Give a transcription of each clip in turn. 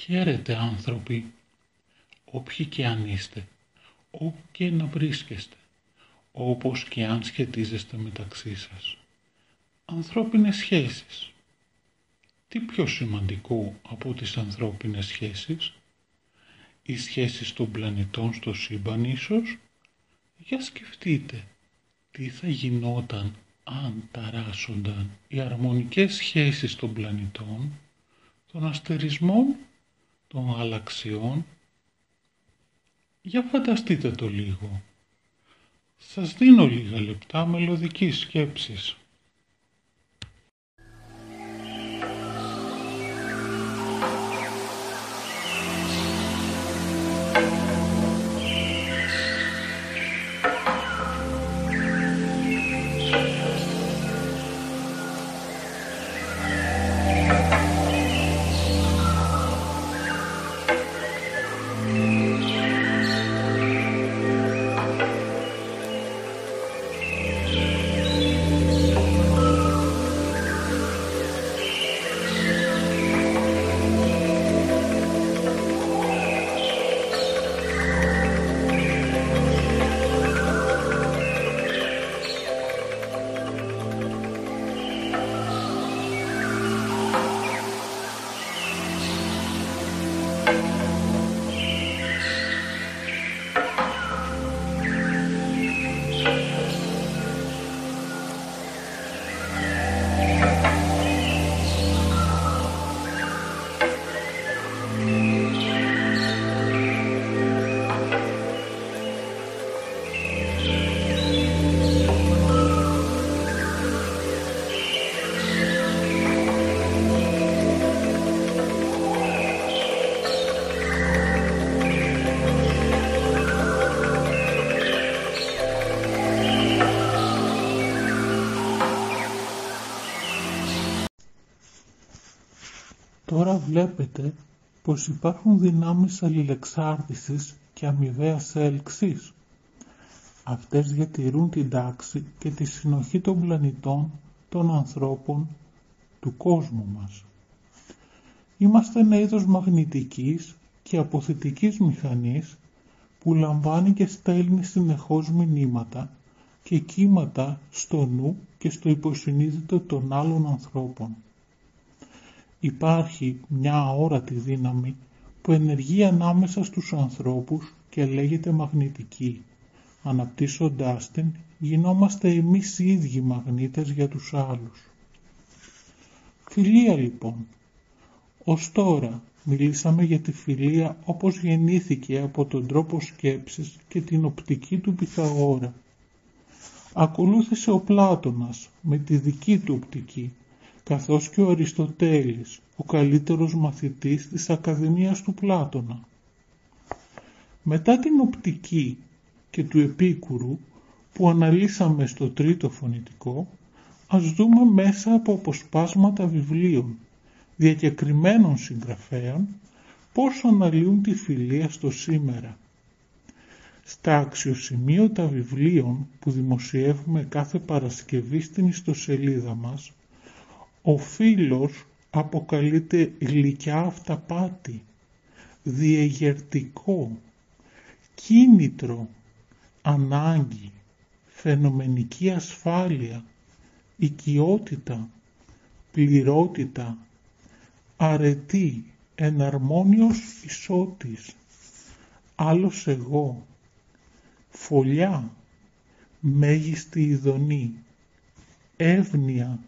Χαίρετε άνθρωποι, όποιοι και αν είστε, όπου και να βρίσκεστε, όπως και αν σχετίζεστε μεταξύ σας. Ανθρώπινες σχέσεις. Τι πιο σημαντικό από τις ανθρώπινες σχέσεις, οι σχέσεις των πλανητών στο σύμπαν ίσως, για σκεφτείτε τι θα γινόταν αν ταράσσονταν οι αρμονικές σχέσεις των πλανητών, των αστερισμών, των γαλαξιών. Για φανταστείτε το λίγο. Σας δίνω λίγα λεπτά μελωδικής σκέψης. Τώρα βλέπετε πως υπάρχουν δυνάμεις αλληλεξάρτησης και αμοιβαίας έλξης. Αυτές διατηρούν την τάξη και τη συνοχή των πλανητών, των ανθρώπων, του κόσμου μας. Είμαστε ένα είδος μαγνητικής και αποθητικής μηχανής που λαμβάνει και στέλνει συνεχώς μηνύματα και κύματα στο νου και στο υποσυνείδητο των άλλων ανθρώπων. Υπάρχει μια αόρατη δύναμη που ενεργεί ανάμεσα στους ανθρώπους και λέγεται μαγνητική. Αναπτύσσοντάς την, γινόμαστε εμείς οι ίδιοι μαγνήτες για τους άλλους. Φιλία λοιπόν. Ως τώρα μιλήσαμε για τη φιλία όπως γεννήθηκε από τον τρόπο σκέψης και την οπτική του Πυθαγόρα. Ακολούθησε ο Πλάτωνας με τη δική του οπτική καθώς και ο Αριστοτέλης, ο καλύτερος μαθητής της Ακαδημίας του Πλάτωνα. Μετά την οπτική και του επίκουρου που αναλύσαμε στο τρίτο φωνητικό, ας δούμε μέσα από αποσπάσματα βιβλίων διακεκριμένων συγγραφέων πώς αναλύουν τη φιλία στο σήμερα. Στα αξιοσημείωτα βιβλίων που δημοσιεύουμε κάθε Παρασκευή στην ιστοσελίδα μας, ο φίλος αποκαλείται γλυκιά αυταπάτη, διεγερτικό, κίνητρο, ανάγκη, φαινομενική ασφάλεια, οικειότητα, πληρότητα, αρετή, εναρμόνιος ισότης, άλλος εγώ, φωλιά, μέγιστη ειδονή, εύνοια,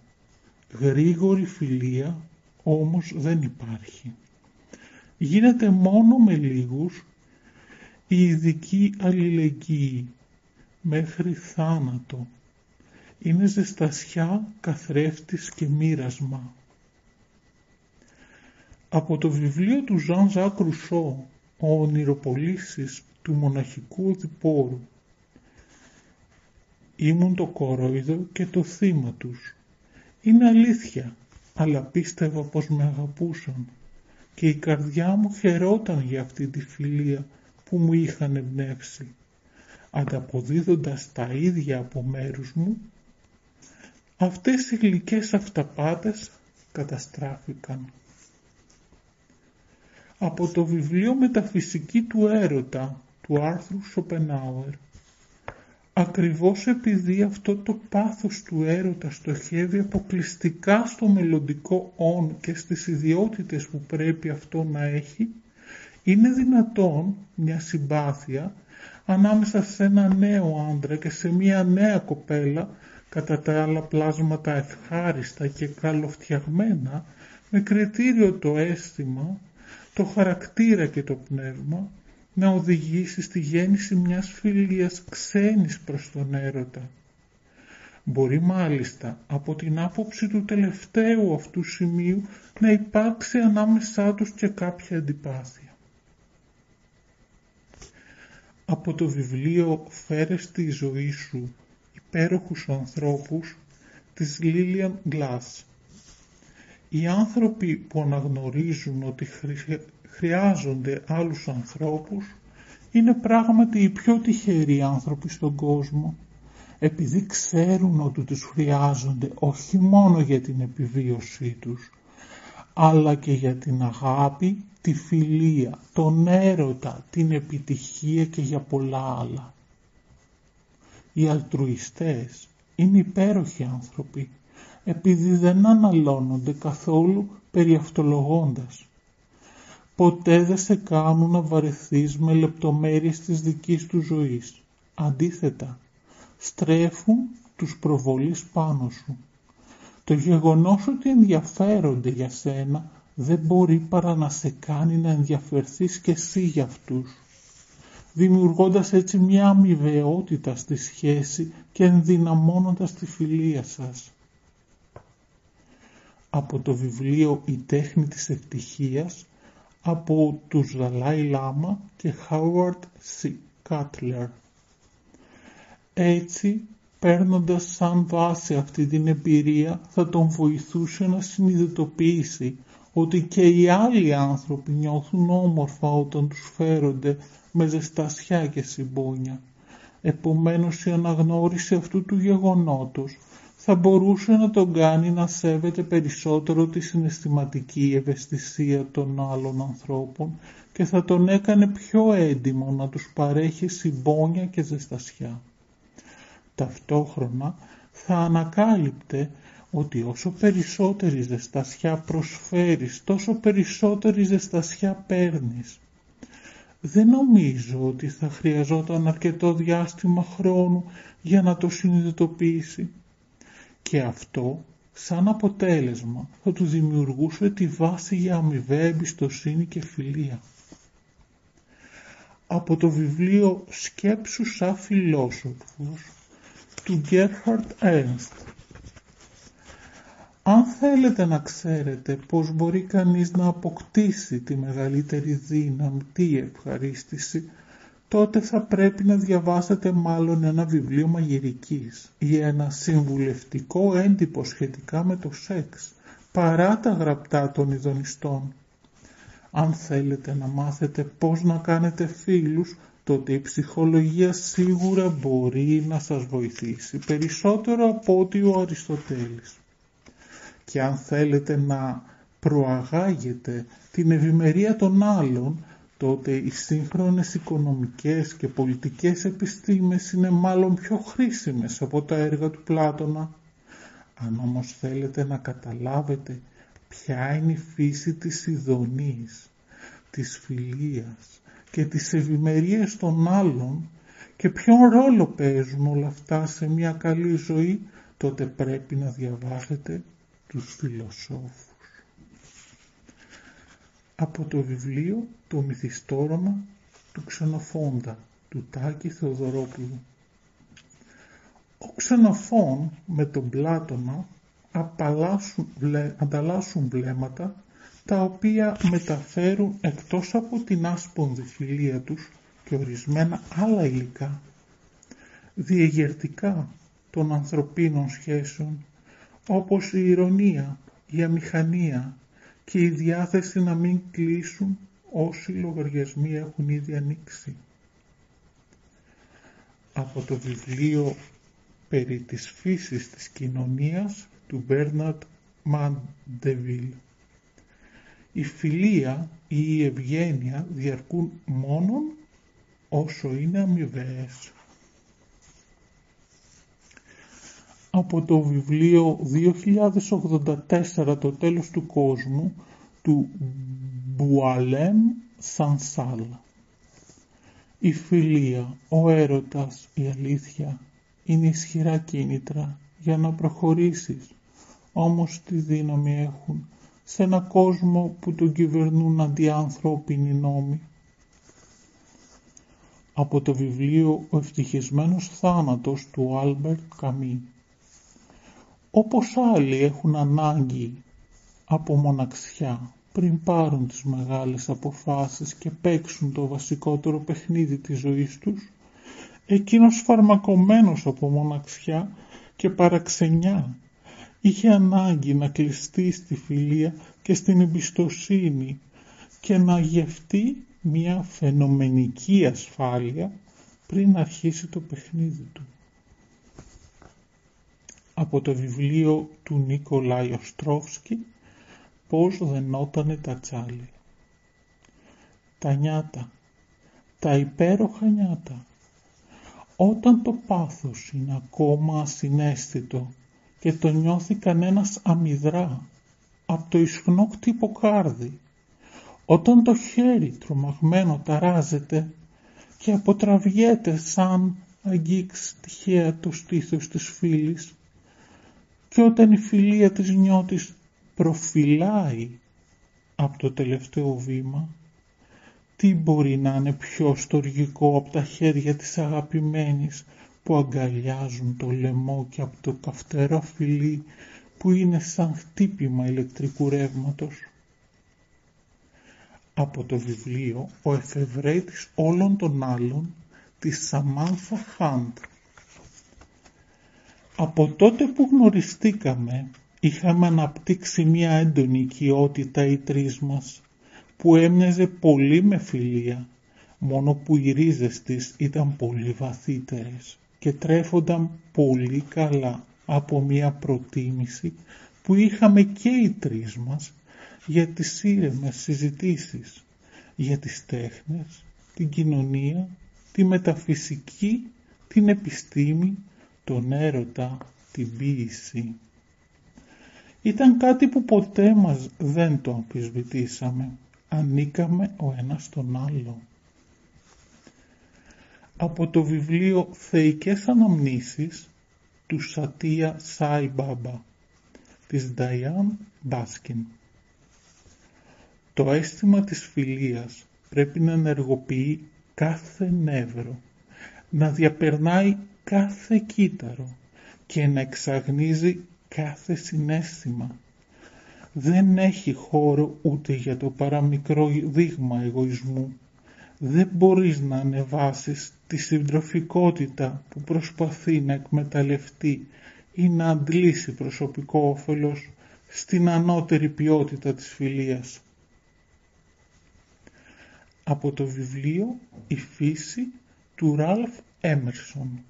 Γρήγορη φιλία όμως δεν υπάρχει. Γίνεται μόνο με λίγους η ειδική αλληλεγγύη μέχρι θάνατο. Είναι ζεστασιά, καθρέφτης και μοίρασμα. Από το βιβλίο του Ζαν Ζακ Ρουσό «Ο ονειροπολίσεις του μοναχικού διπόρου» ήμουν το κορόιδο και το θύμα τους είναι αλήθεια, αλλά πίστευα πως με αγαπούσαν και η καρδιά μου χαιρόταν για αυτή τη φιλία που μου είχαν εμπνεύσει. Ανταποδίδοντας τα ίδια από μέρους μου, αυτές οι γλυκές αυταπάτες καταστράφηκαν. από το βιβλίο «Μεταφυσική του έρωτα» του άρθρου Σοπενάουερ. Ακριβώς επειδή αυτό το πάθος του έρωτα στοχεύει αποκλειστικά στο μελλοντικό «ον» και στις ιδιότητες που πρέπει αυτό να έχει, είναι δυνατόν μια συμπάθεια ανάμεσα σε ένα νέο άντρα και σε μια νέα κοπέλα κατά τα άλλα πλάσματα ευχάριστα και καλοφτιαγμένα με κριτήριο το αίσθημα, το χαρακτήρα και το πνεύμα να οδηγήσει στη γέννηση μιας φιλίας ξένης προς τον έρωτα. Μπορεί μάλιστα από την άποψη του τελευταίου αυτού σημείου να υπάρξει ανάμεσά τους και κάποια αντιπάθεια. Από το βιβλίο «Φέρες στη ζωή σου υπέροχους ανθρώπους» της Λίλιαν Glass. Οι άνθρωποι που αναγνωρίζουν ότι χρειάζονται άλλους ανθρώπους είναι πράγματι οι πιο τυχεροί άνθρωποι στον κόσμο επειδή ξέρουν ότι τους χρειάζονται όχι μόνο για την επιβίωσή τους αλλά και για την αγάπη, τη φιλία, τον έρωτα, την επιτυχία και για πολλά άλλα. Οι αλτρουιστές είναι υπέροχοι άνθρωποι επειδή δεν αναλώνονται καθόλου περιαυτολογώντας ποτέ δεν σε κάνουν να βαρεθείς με λεπτομέρειες της δικής του ζωής. Αντίθετα, στρέφουν τους προβολείς πάνω σου. Το γεγονός ότι ενδιαφέρονται για σένα δεν μπορεί παρά να σε κάνει να ενδιαφερθείς και εσύ για αυτούς, δημιουργώντας έτσι μια αμοιβαιότητα στη σχέση και ενδυναμώνοντας τη φιλία σας. Από το βιβλίο «Η τέχνη της ευτυχίας» από τους Δαλάι Λάμα και Χάουαρντ Σι Κάτλερ. Έτσι, παίρνοντας σαν βάση αυτή την εμπειρία, θα τον βοηθούσε να συνειδητοποιήσει ότι και οι άλλοι άνθρωποι νιώθουν όμορφα όταν τους φέρονται με ζεστασιά και συμπόνια. Επομένως η αναγνώριση αυτού του γεγονότος θα μπορούσε να τον κάνει να σέβεται περισσότερο τη συναισθηματική ευαισθησία των άλλων ανθρώπων και θα τον έκανε πιο έντιμο να τους παρέχει συμπόνια και ζεστασιά. Ταυτόχρονα θα ανακάλυπτε ότι όσο περισσότερη ζεστασιά προσφέρεις, τόσο περισσότερη ζεστασιά παίρνεις. Δεν νομίζω ότι θα χρειαζόταν αρκετό διάστημα χρόνου για να το συνειδητοποιήσει και αυτό σαν αποτέλεσμα θα του δημιουργούσε τη βάση για αμοιβαία εμπιστοσύνη και φιλία. Από το βιβλίο «Σκέψου σαν φιλόσοφος» του Γκέρχαρτ Ένστ. Αν θέλετε να ξέρετε πώς μπορεί κανείς να αποκτήσει τη μεγαλύτερη δύναμη, τη ευχαρίστηση, τότε θα πρέπει να διαβάσετε μάλλον ένα βιβλίο μαγειρικής ή ένα συμβουλευτικό έντυπο σχετικά με το σεξ, παρά τα γραπτά των ειδονιστών. Αν θέλετε να μάθετε πώς να κάνετε φίλους, τότε η ψυχολογία σίγουρα μπορεί να σας βοηθήσει περισσότερο από ότι ο Αριστοτέλης. Και αν θέλετε να προαγάγετε την ευημερία των άλλων, τότε οι σύγχρονες οικονομικές και πολιτικές επιστήμες είναι μάλλον πιο χρήσιμες από τα έργα του Πλάτωνα. Αν όμως θέλετε να καταλάβετε ποια είναι η φύση της ειδονής, της φιλίας και της ευημερίας των άλλων και ποιον ρόλο παίζουν όλα αυτά σε μια καλή ζωή, τότε πρέπει να διαβάσετε τους φιλοσόφους από το βιβλίο «Το μυθιστόρημα του Ξενοφόντα» του Τάκη Θεοδωρόπουλου. Ο Ξενοφών με τον Πλάτωνα ανταλλάσσουν βλέμματα τα οποία μεταφέρουν εκτός από την άσπονδη φιλία τους και ορισμένα άλλα υλικά διεγερτικά των ανθρωπίνων σχέσεων όπως η ηρωνία, η αμηχανία, και η διάθεση να μην κλείσουν όσοι λογαριασμοί έχουν ήδη ανοίξει. Από το βιβλίο περί της φύσης της κοινωνίας του Μπέρναρτ Μαντεβίλ. Η φιλία ή η ευγένεια διαρκούν μόνον όσο είναι αμοιβαίες. Από το βιβλίο 2084 «Το τέλος του κόσμου» του Μπουαλέμ Σανσάλ. Η φιλία, ο έρωτας, η αλήθεια είναι ισχυρά κίνητρα για να προχωρήσεις. Όμως τι δύναμη έχουν σε ένα κόσμο που τον κυβερνούν αντιάνθρωπινοι νόμοι. Από το βιβλίο «Ο ευτυχισμένος θάνατος» του Άλμπερτ Καμί. Όπως άλλοι έχουν ανάγκη από μοναξιά πριν πάρουν τις μεγάλες αποφάσεις και παίξουν το βασικότερο παιχνίδι της ζωής τους, εκείνος φαρμακομένος από μοναξιά και παραξενιά είχε ανάγκη να κλειστεί στη φιλία και στην εμπιστοσύνη και να γευτεί μια φαινομενική ασφάλεια πριν αρχίσει το παιχνίδι του. Από το βιβλίο του Νίκολάη Οστρόφσκι πώς δενότανε τα τσάλι. Τα νιάτα, τα υπέροχα νιάτα. Όταν το πάθος είναι ακόμα ασυναίσθητο και το νιώθει κανένας αμυδρά από το ισχνό κάρδι, όταν το χέρι τρομαγμένο ταράζεται και αποτραβιέται σαν αγγίξει τυχαία το στήθος της φίλης και όταν η φιλία της νιώτης προφυλάει από το τελευταίο βήμα, τι μπορεί να είναι πιο στοργικό από τα χέρια της αγαπημένης που αγκαλιάζουν το λαιμό και από το καυτερό φιλί που είναι σαν χτύπημα ηλεκτρικού ρεύματος. Από το βιβλίο «Ο εφευρέτης όλων των άλλων» της Σαμάνθα Χάντ. Από τότε που γνωριστήκαμε είχαμε αναπτύξει μια έντονη οικειότητα οι τρεις μας που έμοιαζε πολύ με φιλία. Μόνο που οι ρίζες της ήταν πολύ βαθύτερες και τρέφονταν πολύ καλά από μια προτίμηση που είχαμε και οι τρεις μας για τις ήρεμες συζητήσεις, για τις τέχνες, την κοινωνία, τη μεταφυσική, την επιστήμη, τον έρωτα, την ποίηση. Ήταν κάτι που ποτέ μας δεν το αμφισβητήσαμε. Ανήκαμε ο ένας τον άλλο. Από το βιβλίο «Θεϊκές αναμνήσεις» του Σατία Σάι Μπάμπα της Νταϊάν Μπάσκιν. Το αίσθημα της φιλίας πρέπει να ενεργοποιεί κάθε νεύρο, να διαπερνάει κάθε κύτταρο και να εξαγνίζει κάθε συνέστημα. Δεν έχει χώρο ούτε για το παραμικρό δείγμα εγωισμού. Δεν μπορείς να ανεβάσεις τη συντροφικότητα που προσπαθεί να εκμεταλλευτεί ή να αντλήσει προσωπικό όφελος στην ανώτερη ποιότητα της φιλίας. Από το βιβλίο «Η φύση» του Ράλφ Έμερσον.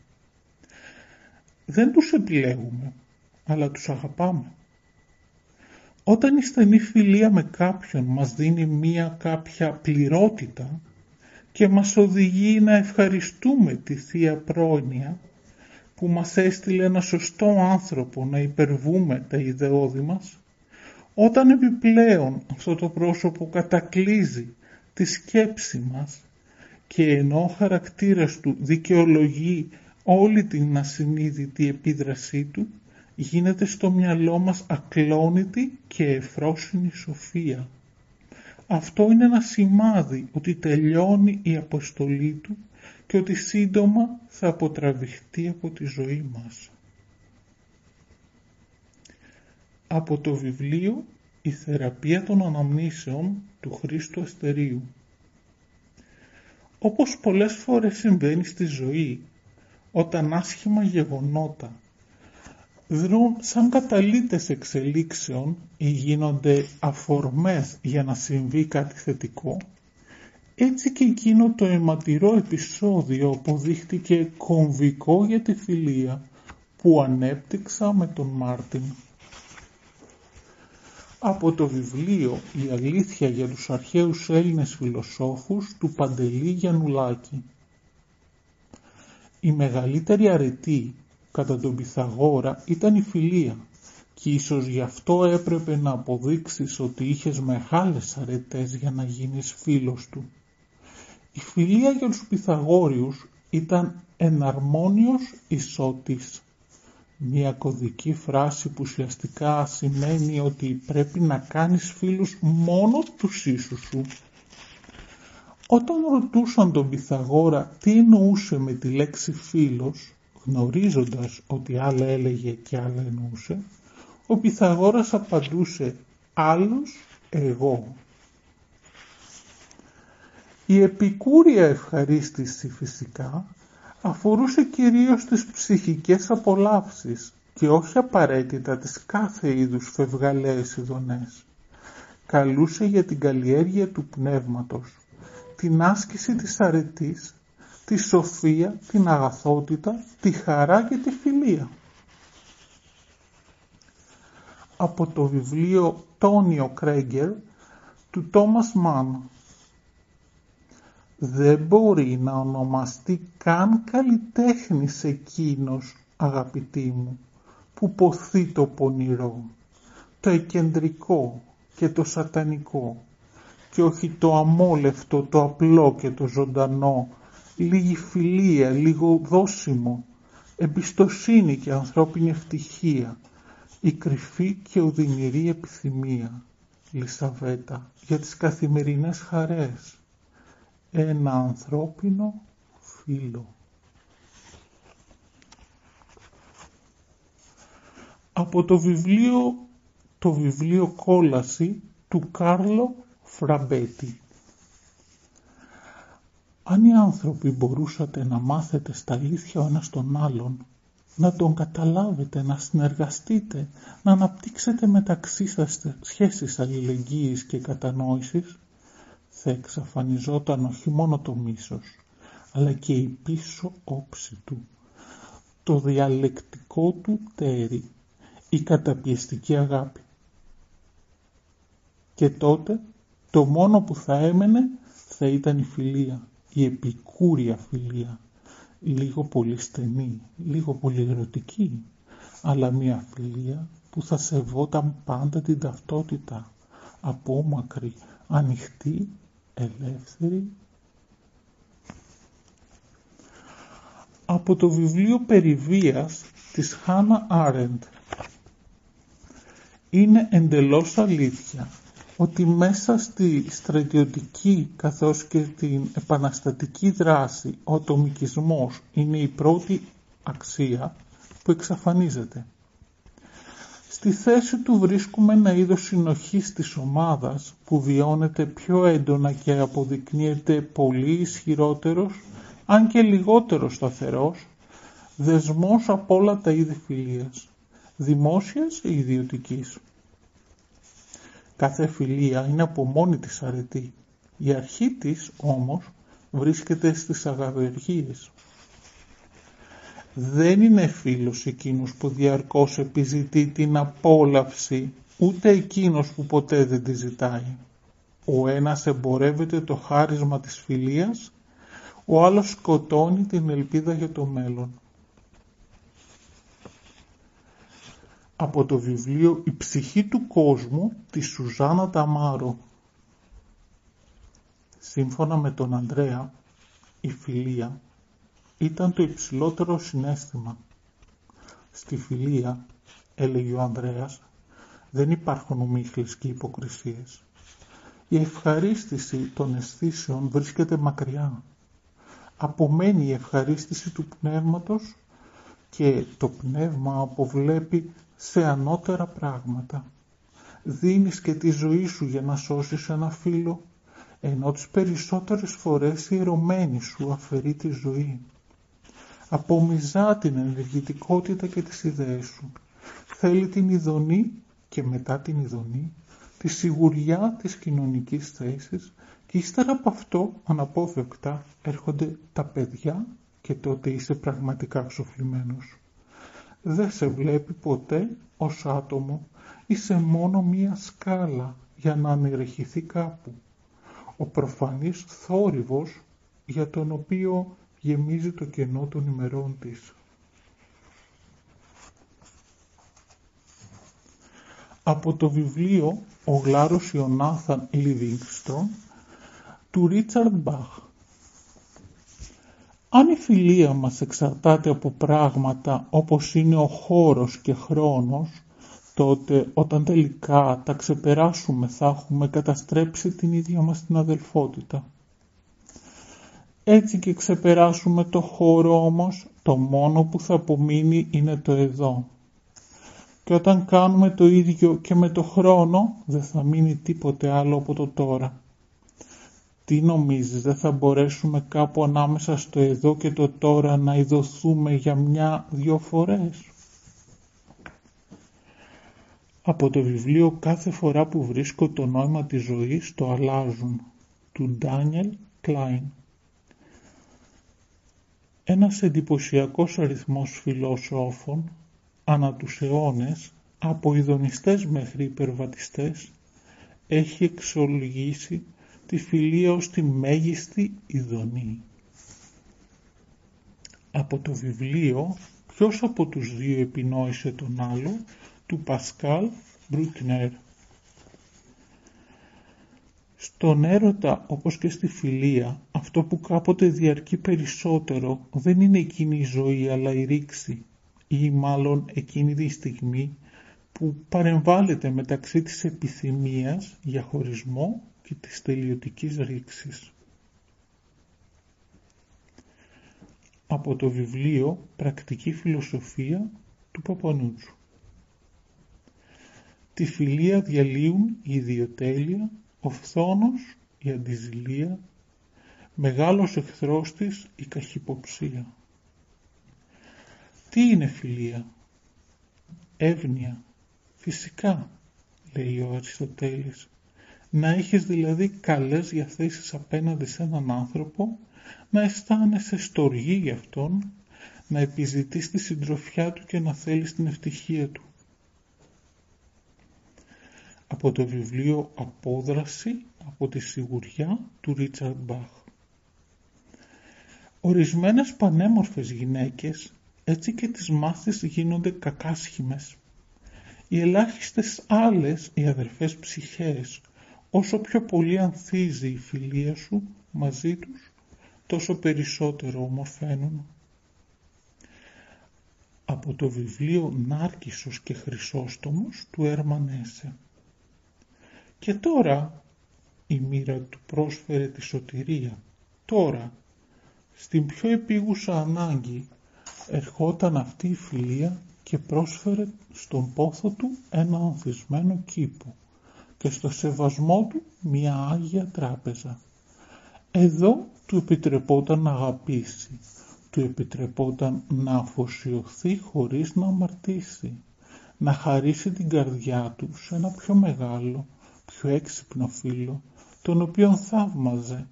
Δεν τους επιλέγουμε αλλά τους αγαπάμε. Όταν η στενή φιλία με κάποιον μας δίνει μία κάποια πληρότητα και μας οδηγεί να ευχαριστούμε τη Θεία Πρόνοια που μας έστειλε ένα σωστό άνθρωπο να υπερβούμε τα ιδεώδη μας, όταν επιπλέον αυτό το πρόσωπο κατακλείζει τη σκέψη μας και ενώ ο χαρακτήρας του δικαιολογεί όλη την ασυνείδητη επίδρασή του, γίνεται στο μυαλό μας ακλόνητη και εφρόσινη σοφία. Αυτό είναι ένα σημάδι ότι τελειώνει η αποστολή του και ότι σύντομα θα αποτραβηχτεί από τη ζωή μας. Από το βιβλίο «Η θεραπεία των αναμνήσεων» του Χρήστου Αστερίου. Όπως πολλές φορές συμβαίνει στη ζωή, όταν άσχημα γεγονότα δρούν σαν καταλήτες εξελίξεων ή γίνονται αφορμές για να συμβεί κάτι θετικό, έτσι και εκείνο το αιματηρό επεισόδιο αποδείχτηκε κομβικό για τη φιλία που ανέπτυξα με τον Μάρτιν. από το βιβλίο «Η αλήθεια για τους αρχαίους Έλληνες φιλοσόφους» του Παντελή Γιαννουλάκη. Η μεγαλύτερη αρετή κατά τον Πυθαγόρα ήταν η φιλία και ίσως γι' αυτό έπρεπε να αποδείξεις ότι είχες μεγάλες αρετές για να γίνεις φίλος του. Η φιλία για τους Πυθαγόριους ήταν εναρμόνιος ισότης. Μια κωδική φράση που ουσιαστικά σημαίνει ότι πρέπει να κάνεις φίλους μόνο τους ίσους σου. Όταν ρωτούσαν τον Πυθαγόρα τι εννοούσε με τη λέξη φίλος, γνωρίζοντας ότι άλλα έλεγε και άλλα εννοούσε, ο Πυθαγόρας απαντούσε «Άλλος εγώ». Η επικούρια ευχαρίστηση φυσικά αφορούσε κυρίως τις ψυχικές απολαύσεις και όχι απαραίτητα τις κάθε είδους φευγαλαίες ειδονές. Καλούσε για την καλλιέργεια του πνεύματος, την άσκηση της αρετής, τη σοφία, την αγαθότητα, τη χαρά και τη φιλία. Από το βιβλίο «Τόνιο Κρέγκερ» του Τόμας Μάν δεν μπορεί να ονομαστεί καν καλλιτέχνης εκείνος, αγαπητή μου, που ποθεί το πονηρό, το εκεντρικό και το σατανικό και όχι το αμόλευτο, το απλό και το ζωντανό, λίγη φιλία, λίγο δόσιμο, εμπιστοσύνη και ανθρώπινη ευτυχία, η κρυφή και οδυνηρή επιθυμία, Λισαβέτα, για τις καθημερινές χαρές. Ένα ανθρώπινο φίλο. Από το βιβλίο, το βιβλίο κόλαση του Κάρλο Φραμπέτη. Αν οι άνθρωποι μπορούσατε να μάθετε στα αλήθεια ο ένας τον άλλον, να τον καταλάβετε, να συνεργαστείτε, να αναπτύξετε μεταξύ σας σχέσεις αλληλεγγύης και κατανόησης, θα εξαφανιζόταν όχι μόνο το μίσος, αλλά και η πίσω όψη του, το διαλεκτικό του τέρι, η καταπιεστική αγάπη. Και τότε το μόνο που θα έμενε θα ήταν η φιλία, η επικούρια φιλία, λίγο πολύ στενή, λίγο πολύ ερωτική, αλλά μια φιλία που θα σεβόταν πάντα την ταυτότητα, απόμακρη, ανοιχτή ελεύθερη. Από το βιβλίο «Περιβίας» της Χάνα Άρεντ. Είναι εντελώς αλήθεια ότι μέσα στη στρατιωτική καθώς και την επαναστατική δράση ο ατομικισμός είναι η πρώτη αξία που εξαφανίζεται. Στη θέση του βρίσκουμε ένα είδος συνοχής της ομάδας που βιώνεται πιο έντονα και αποδεικνύεται πολύ ισχυρότερος, αν και λιγότερος σταθερός, δεσμός από όλα τα είδη φιλίας, δημόσιας ή ιδιωτικής. Κάθε φιλία είναι από μόνη της αρετή. Η αρχή της όμως βρίσκεται στις αγαβεργίες δεν είναι φίλος εκείνος που διαρκώς επιζητεί την απόλαυση, ούτε εκείνος που ποτέ δεν τη ζητάει. Ο ένας εμπορεύεται το χάρισμα της φιλίας, ο άλλος σκοτώνει την ελπίδα για το μέλλον. Από το βιβλίο «Η ψυχή του κόσμου» της Σουζάνα Ταμάρο. Σύμφωνα με τον Ανδρέα, η φιλία ήταν το υψηλότερο συναίσθημα. Στη φιλία, έλεγε ο Ανδρέας, δεν υπάρχουν ομίχλες και υποκρισίες. Η ευχαρίστηση των αισθήσεων βρίσκεται μακριά. Απομένει η ευχαρίστηση του πνεύματος και το πνεύμα αποβλέπει σε ανώτερα πράγματα. Δίνεις και τη ζωή σου για να σώσεις ένα φίλο, ενώ τις περισσότερες φορές η ερωμένη σου αφαιρεί τη ζωή. Απομυζά την ενεργητικότητα και τις ιδέες σου. Θέλει την ειδονή και μετά την ειδονή, τη σιγουριά της κοινωνικής θέσης και ύστερα από αυτό αναπόφευκτα έρχονται τα παιδιά και τότε είσαι πραγματικά ξοφλημένος. Δεν σε βλέπει ποτέ ως άτομο είσαι μόνο μία σκάλα για να ανερεχηθεί κάπου. Ο προφανής θόρυβος για τον οποίο γεμίζει το κενό των ημερών της. Από το βιβλίο «Ο Γλάρος Ιωνάθαν Λιβίνγκστρον» του Ρίτσαρντ Μπαχ. Αν η φιλία μας εξαρτάται από πράγματα όπως είναι ο χώρος και χρόνος, τότε όταν τελικά τα ξεπεράσουμε θα έχουμε καταστρέψει την ίδια μας την αδελφότητα. Έτσι και ξεπεράσουμε το χώρο όμως, το μόνο που θα απομείνει είναι το εδώ. Και όταν κάνουμε το ίδιο και με το χρόνο, δεν θα μείνει τίποτε άλλο από το τώρα. Τι νομίζεις, δεν θα μπορέσουμε κάπου ανάμεσα στο εδώ και το τώρα να ειδωθούμε για μια-δυο φορές. Από το βιβλίο «Κάθε φορά που βρίσκω το νόημα της ζωής το αλλάζουν» του Ντάνιελ Κλάιν. Ένας εντυπωσιακός αριθμός φιλόσοφων ανά τους αιώνες, από ειδονιστές μέχρι υπερβατιστές, έχει εξολογήσει τη φιλία ως τη μέγιστη ειδονή. Από το βιβλίο «Ποιος από τους δύο επινόησε τον άλλο» του Πασκάλ Μπρούκνερ. Στον έρωτα όπως και στη φιλία αυτό που κάποτε διαρκεί περισσότερο δεν είναι εκείνη η ζωή αλλά η ρήξη ή μάλλον εκείνη τη στιγμή που παρεμβάλλεται μεταξύ της επιθυμίας για χωρισμό και της τελειωτικής ρήξης. Από το βιβλίο «Πρακτική φιλοσοφία» του Παπανούτσου. Τη φιλία διαλύουν η ιδιοτέλεια, ο φθόνος, η αντιζηλία, μεγάλος εχθρός της η καχυποψία. Τι είναι φιλία; Εύνοια. Φυσικά, λέει ο Αριστοτέλης. Να έχεις δηλαδή καλές διαθέσεις απέναντι σε έναν άνθρωπο, να αισθάνεσαι στοργή για αυτόν, να επιζητείς τη συντροφιά του και να θέλεις την ευτυχία του. Από το βιβλίο «Απόδραση» από τη σιγουριά του Ρίτσαρντ Μπαχ. Ορισμένες πανέμορφες γυναίκες έτσι και τις μάθες γίνονται κακάσχημες. Οι ελάχιστες άλλες, οι αδερφές ψυχές, όσο πιο πολύ ανθίζει η φιλία σου μαζί τους, τόσο περισσότερο ομορφαίνουν. Από το βιβλίο «Νάρκισσος και Χρυσόστομος» του Ερμανέσε. Και τώρα η μοίρα του πρόσφερε τη σωτηρία. Τώρα, στην πιο επίγουσα ανάγκη, ερχόταν αυτή η φιλία και πρόσφερε στον πόθο του ένα ανθισμένο κήπο και στο σεβασμό του μια Άγια Τράπεζα. Εδώ του επιτρεπόταν να αγαπήσει, του επιτρεπόταν να αφοσιωθεί χωρίς να αμαρτήσει, να χαρίσει την καρδιά του σε ένα πιο μεγάλο, πιο έξυπνο φίλο, τον οποίον θαύμαζε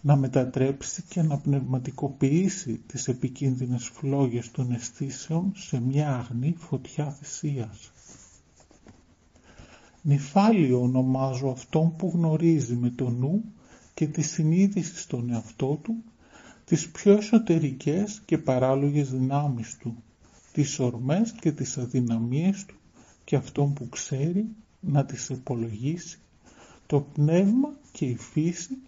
να μετατρέψει και να πνευματικοποιήσει τις επικίνδυνες φλόγες των αισθήσεων σε μια αγνή φωτιά θυσίας. Νυφάλιο ονομάζω αυτόν που γνωρίζει με το νου και τη συνείδηση στον εαυτό του τις πιο εσωτερικές και παράλογες δυνάμεις του, τις ορμές και τις αδυναμίες του και αυτόν που ξέρει να τις υπολογίσει, το πνεύμα και η φύση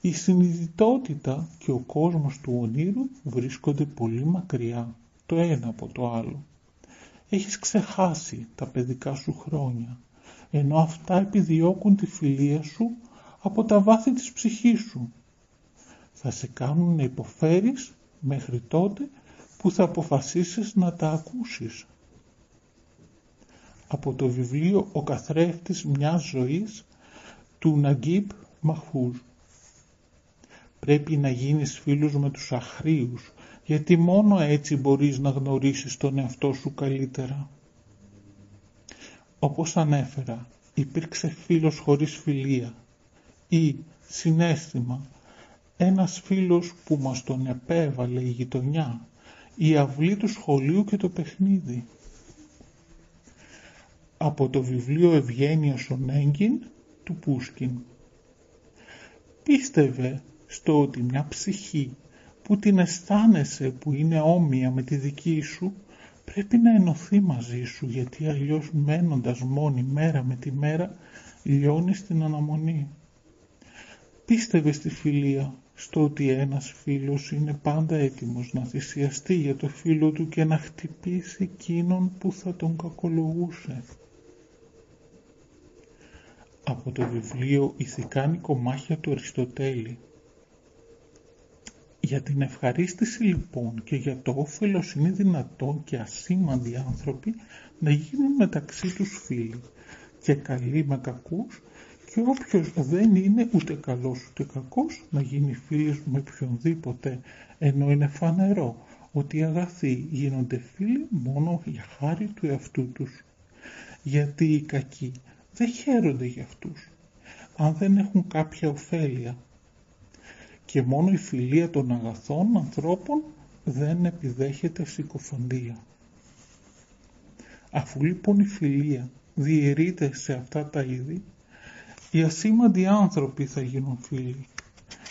η συνειδητότητα και ο κόσμος του ονείρου βρίσκονται πολύ μακριά το ένα από το άλλο. Έχεις ξεχάσει τα παιδικά σου χρόνια, ενώ αυτά επιδιώκουν τη φιλία σου από τα βάθη της ψυχής σου. Θα σε κάνουν να υποφέρεις μέχρι τότε που θα αποφασίσεις να τα ακούσεις. Από το βιβλίο «Ο καθρέφτης μιας ζωής» του Ναγκίπ Μαχφούζ. Πρέπει να γίνεις φίλος με τους αχρίους, γιατί μόνο έτσι μπορείς να γνωρίσεις τον εαυτό σου καλύτερα. Όπως ανέφερα, υπήρξε φίλος χωρίς φιλία ή συνέστημα, ένας φίλος που μας τον επέβαλε η γειτονιά, η αυλή του σχολείου και το παιχνίδι. από το βιβλίο «Ευγένειας Ονέγκιν» του Πούσκιν. Πίστευε στο ότι μια ψυχή που την αισθάνεσαι που είναι όμοια με τη δική σου πρέπει να ενωθεί μαζί σου γιατί αλλιώς μένοντας μόνη μέρα με τη μέρα λιώνεις στην αναμονή. Πίστευε στη φιλία, στο ότι ένας φίλος είναι πάντα έτοιμος να θυσιαστεί για το φίλο του και να χτυπήσει εκείνον που θα τον κακολογούσε. Από το βιβλίο «Ηθικάνη κομμάτια του Αριστοτέλη» Για την ευχαρίστηση λοιπόν και για το όφελος είναι δυνατόν και ασήμαντοι άνθρωποι να γίνουν μεταξύ τους φίλοι και καλοί με κακούς και όποιος δεν είναι ούτε καλός ούτε κακός να γίνει φίλος με οποιονδήποτε ενώ είναι φανερό ότι οι αγαθοί γίνονται φίλοι μόνο για χάρη του εαυτού τους. Γιατί οι κακοί δεν χαίρονται για αυτούς. Αν δεν έχουν κάποια ωφέλεια και μόνο η φιλία των αγαθών ανθρώπων δεν επιδέχεται συκοφαντία. Αφού λοιπόν η φιλία διαιρείται σε αυτά τα είδη, οι ασήμαντοι άνθρωποι θα γίνουν φίλοι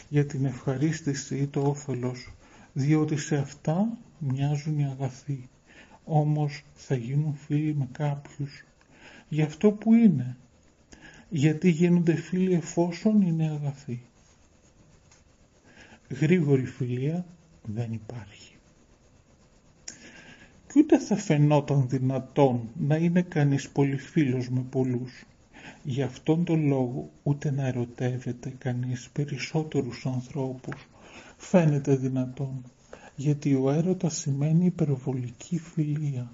για την ευχαρίστηση ή το όφελος, διότι σε αυτά μοιάζουν οι αγαθοί, όμως θα γίνουν φίλοι με κάποιους, για αυτό που είναι, γιατί γίνονται φίλοι εφόσον είναι αγαθοί γρήγορη φιλία δεν υπάρχει. Κι ούτε θα φαινόταν δυνατόν να είναι κανείς πολύ φίλος με πολλούς. Γι' αυτόν τον λόγο ούτε να ερωτεύεται κανείς περισσότερους ανθρώπους φαίνεται δυνατόν, γιατί ο έρωτας σημαίνει υπερβολική φιλία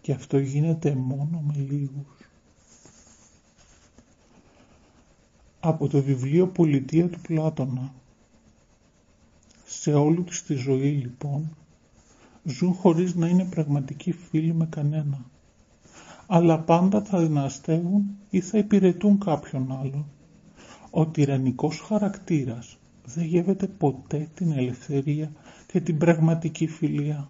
και αυτό γίνεται μόνο με λίγους. Από το βιβλίο «Πολιτεία του Πλάτωνα» Σε όλη τους τη ζωή λοιπόν ζουν χωρίς να είναι πραγματικοί φίλοι με κανένα. Αλλά πάντα θα δυναστεύουν ή θα υπηρετούν κάποιον άλλο. Ο τυραννικός χαρακτήρας δεν γεύεται ποτέ την ελευθερία και την πραγματική φιλία.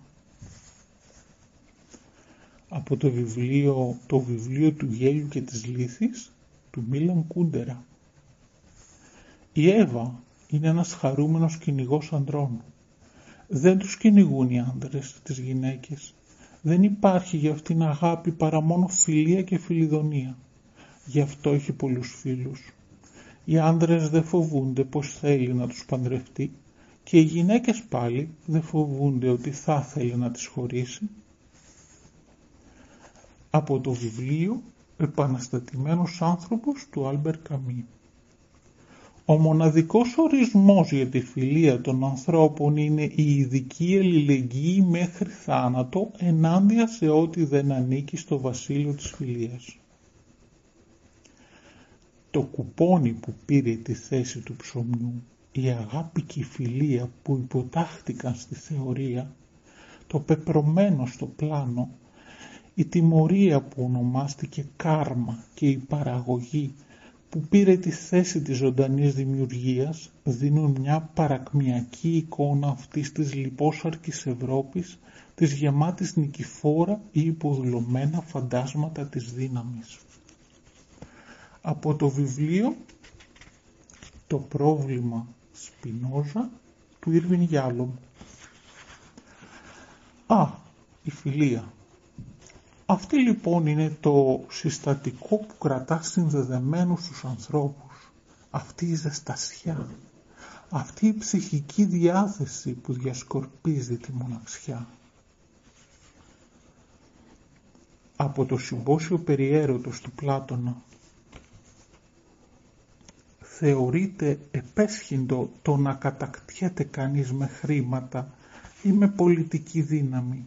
Από το βιβλίο, το βιβλίο του γέλιου και της λύθης του Μίλαν Κούντερα. Η Εύα είναι ένας χαρούμενος κυνηγός ανδρών. Δεν τους κυνηγούν οι άνδρες τις γυναίκες. Δεν υπάρχει για αυτήν αγάπη παρά μόνο φιλία και φιλιδονία. Γι' αυτό έχει πολλούς φίλους. Οι άνδρες δεν φοβούνται πως θέλει να τους παντρευτεί και οι γυναίκες πάλι δεν φοβούνται ότι θα θέλει να τις χωρίσει. Από το βιβλίο «Επαναστατημένος άνθρωπος» του Άλμπερ Καμί. Ο μοναδικός ορισμός για τη φιλία των ανθρώπων είναι η ειδική αλληλεγγύη μέχρι θάνατο ενάντια σε ό,τι δεν ανήκει στο βασίλειο της φιλίας. Το κουπόνι που πήρε τη θέση του ψωμιού, η αγάπη και η φιλία που υποτάχτηκαν στη θεωρία, το πεπρωμένο στο πλάνο, η τιμωρία που ονομάστηκε κάρμα και η παραγωγή που πήρε τη θέση της ζωντανής δημιουργίας δίνουν μια παρακμιακή εικόνα αυτής της λιπόσαρκης Ευρώπης της γεμάτης νικηφόρα ή υποδουλωμένα φαντάσματα της δύναμης. Από το βιβλίο «Το πρόβλημα Σπινόζα» του Ήρβιν Γιάλομ. Α, η φιλία. Αυτή λοιπόν είναι το συστατικό που κρατάς συνδεδεμένους τους ανθρώπους. Αυτή η ζεστασιά. Αυτή η ψυχική διάθεση που διασκορπίζει τη μοναξιά. Από το συμπόσιο περιέρωτος του Πλάτωνα θεωρείται επέσχυντο το να κατακτιέται κανείς με χρήματα ή με πολιτική δύναμη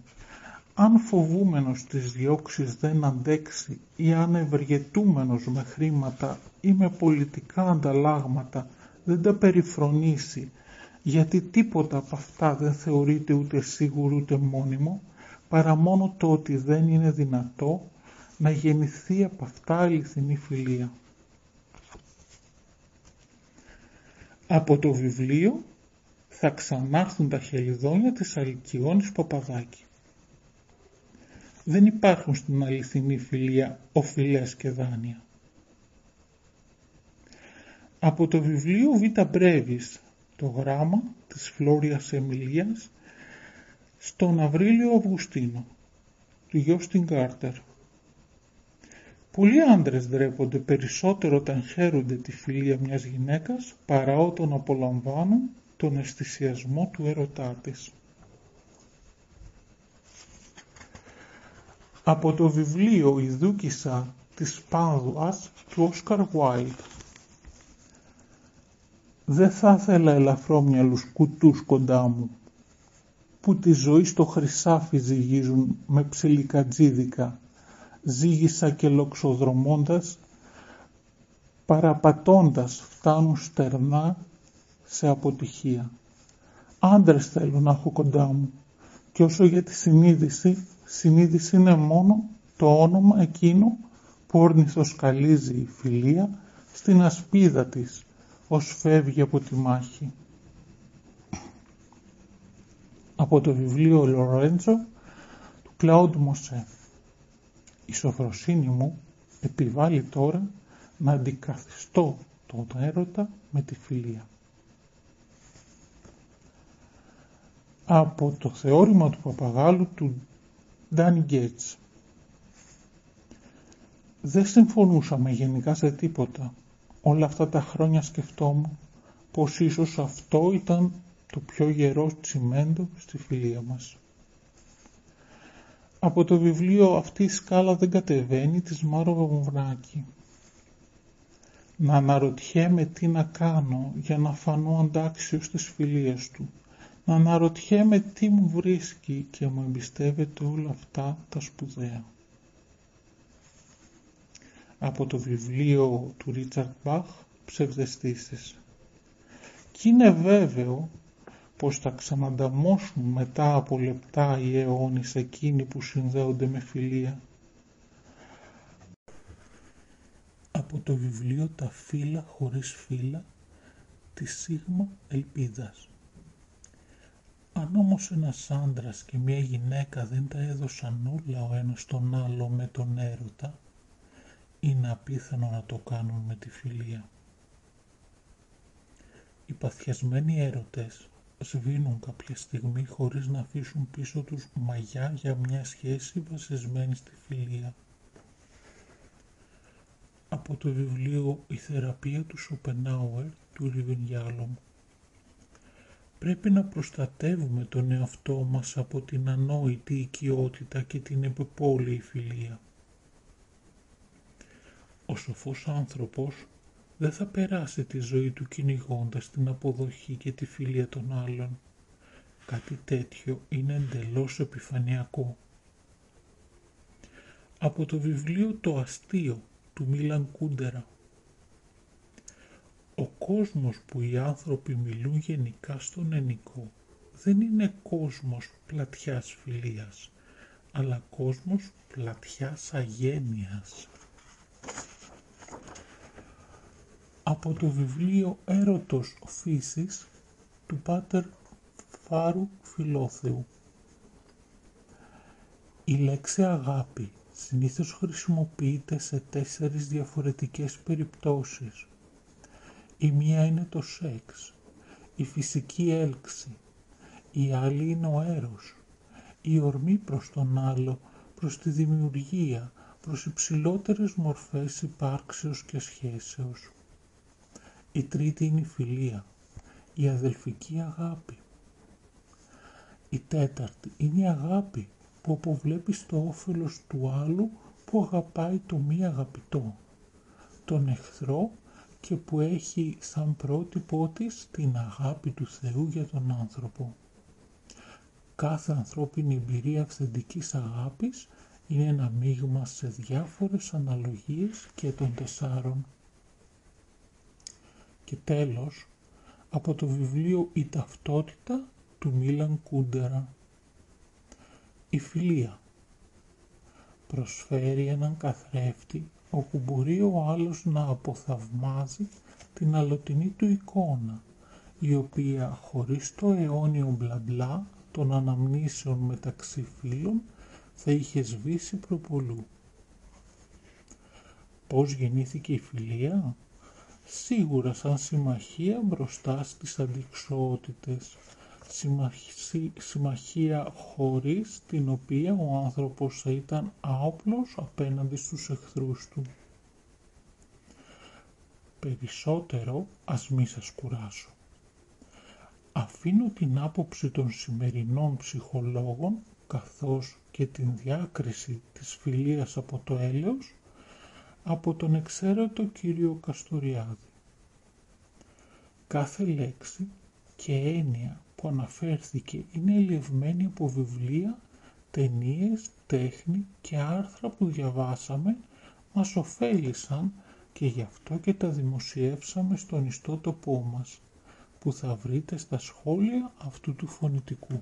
αν φοβούμενος τις διώξεις δεν αντέξει ή αν ευεργετούμενος με χρήματα ή με πολιτικά ανταλλάγματα δεν τα περιφρονήσει γιατί τίποτα από αυτά δεν θεωρείται ούτε σίγουρο ούτε μόνιμο παρά μόνο το ότι δεν είναι δυνατό να γεννηθεί από αυτά αληθινή φιλία. Από το βιβλίο θα ξανάρθουν τα χελιδόνια της Αλκιόνης Παπαδάκη. Δεν υπάρχουν στην αληθινή φιλία οφειλές και δάνεια. Από το βιβλίο Β. Μπρέβης, το γράμμα της Φλόριας Εμιλίας, στον Αβρίλιο Αυγουστίνο, του Γιώστιν Κάρτερ. Πολλοί άντρες ντρέπονται περισσότερο όταν χαίρονται τη φιλία μιας γυναίκας παρά όταν απολαμβάνουν τον αισθησιασμό του ερωτά της. Από το βιβλίο «Η Δούκισσα της Πάνδουας» του Όσκαρ Βάιλ. Δεν θα ήθελα ελαφρόμυαλους κουτούς κοντά μου, που τη ζωή στο χρυσάφι ζυγίζουν με ψιλικατζίδικα, ζύγισα και λοξοδρομώντας, παραπατώντας φτάνουν στερνά σε αποτυχία. Άντρες θέλω να έχω κοντά μου και όσο για τη συνείδηση, συνείδηση είναι μόνο το όνομα εκείνο που ορνηθοσκαλίζει η φιλία στην ασπίδα της ως φεύγει από τη μάχη. Από το βιβλίο Λορέντζο του Κλάουντ Μοσέ. Η σοφροσύνη μου επιβάλλει τώρα να αντικαθιστώ τον έρωτα με τη φιλία. Από το θεώρημα του παπαγάλου του Ντάνι Γκέτς. Δεν συμφωνούσαμε γενικά σε τίποτα. Όλα αυτά τα χρόνια σκεφτόμουν πως ίσως αυτό ήταν το πιο γερό τσιμέντο στη φιλία μας. Από το βιβλίο «Αυτή η σκάλα δεν κατεβαίνει» της Μάρο Βαμβράκη. Να αναρωτιέμαι τι να κάνω για να φανώ αντάξιος της φιλίας του. Να αναρωτιέμαι τι μου βρίσκει και μου εμπιστεύεται όλα αυτά τα σπουδαία. Από το βιβλίο του Ρίτσαρτ Μπαχ «Ψευδεστήσεις». Κι είναι βέβαιο πως θα ξανανταμώσουν μετά από λεπτά οι αιώνες εκείνοι που συνδέονται με φιλία. Από το βιβλίο «Τα φύλλα χωρίς φύλλα» της Σίγμα Ελπίδας. Αν όμως ένας άντρας και μια γυναίκα δεν τα έδωσαν όλα ο ένας τον άλλο με τον έρωτα, είναι απίθανο να το κάνουν με τη φιλία. Οι παθιασμένοι έρωτες σβήνουν κάποια στιγμή χωρίς να αφήσουν πίσω τους μαγιά για μια σχέση βασισμένη στη φιλία. Από το βιβλίο «Η θεραπεία του Σοπενάουερ» του Ριβενιάλομ Πρέπει να προστατεύουμε τον εαυτό μας από την ανόητη οικειότητα και την επιπόλαιη φιλία. Ο σοφός άνθρωπος δεν θα περάσει τη ζωή του κυνηγώντας την αποδοχή και τη φιλία των άλλων. Κάτι τέτοιο είναι εντελώς επιφανειακό. Από το βιβλίο «Το αστείο» του Μίλαν Κούντερα Ο κόσμος που οι άνθρωποι μιλούν γενικά στον ενικό δεν είναι κόσμος πλατιάς φιλίας, αλλά κόσμος πλατιάς αγένειας. από το βιβλίο «Έρωτος φύσης» του Πάτερ Φάρου Φιλόθεου. Η λέξη αγάπη συνήθως χρησιμοποιείται σε τέσσερις διαφορετικές περιπτώσεις. Η μία είναι το σεξ, η φυσική έλξη, η άλλη είναι ο έρος, η ορμή προς τον άλλο, προς τη δημιουργία, προς υψηλότερες μορφές υπάρξεως και σχέσεως. Η τρίτη είναι η φιλία, η αδελφική αγάπη. Η τέταρτη είναι η αγάπη που αποβλέπει το όφελος του άλλου που αγαπάει το μη αγαπητό, τον εχθρό και που έχει σαν πρότυπό της την αγάπη του Θεού για τον άνθρωπο. Κάθε ανθρώπινη εμπειρία αυθεντικής αγάπης είναι ένα μείγμα σε διάφορες αναλογίες και των τεσσάρων. Και τέλος, από το βιβλίο «Η ταυτότητα» του Μίλαν Κούντερα. Η φιλία προσφέρει έναν καθρέφτη όπου μπορεί ο άλλος να αποθαυμάζει την αλλοτινή του εικόνα, η οποία χωρίς το αιώνιο μπλα μπλα των αναμνήσεων μεταξύ φίλων θα είχε σβήσει προπολού. Πώς γεννήθηκε η φιλία; Σίγουρα σαν συμμαχία μπροστά στις αντικσότητες. Συμμαχία χωρίς την οποία ο άνθρωπος θα ήταν άοπλος απέναντι στους εχθρούς του. Περισσότερο ας μη σας κουράσω. Αφήνω την άποψη των σημερινών ψυχολόγων καθώς και την διάκριση της φιλίας από το έλεος από τον εξαίρετο κύριο Καστοριάδη. Κάθε λέξη και έννοια που αναφέρθηκε είναι ελευμένη από βιβλία, ταινίες, τέχνη και άρθρα που διαβάσαμε μας ωφέλησαν και γι' αυτό και τα δημοσιεύσαμε στον ιστότοπό μας που θα βρείτε στα σχόλια αυτού του φωνητικού.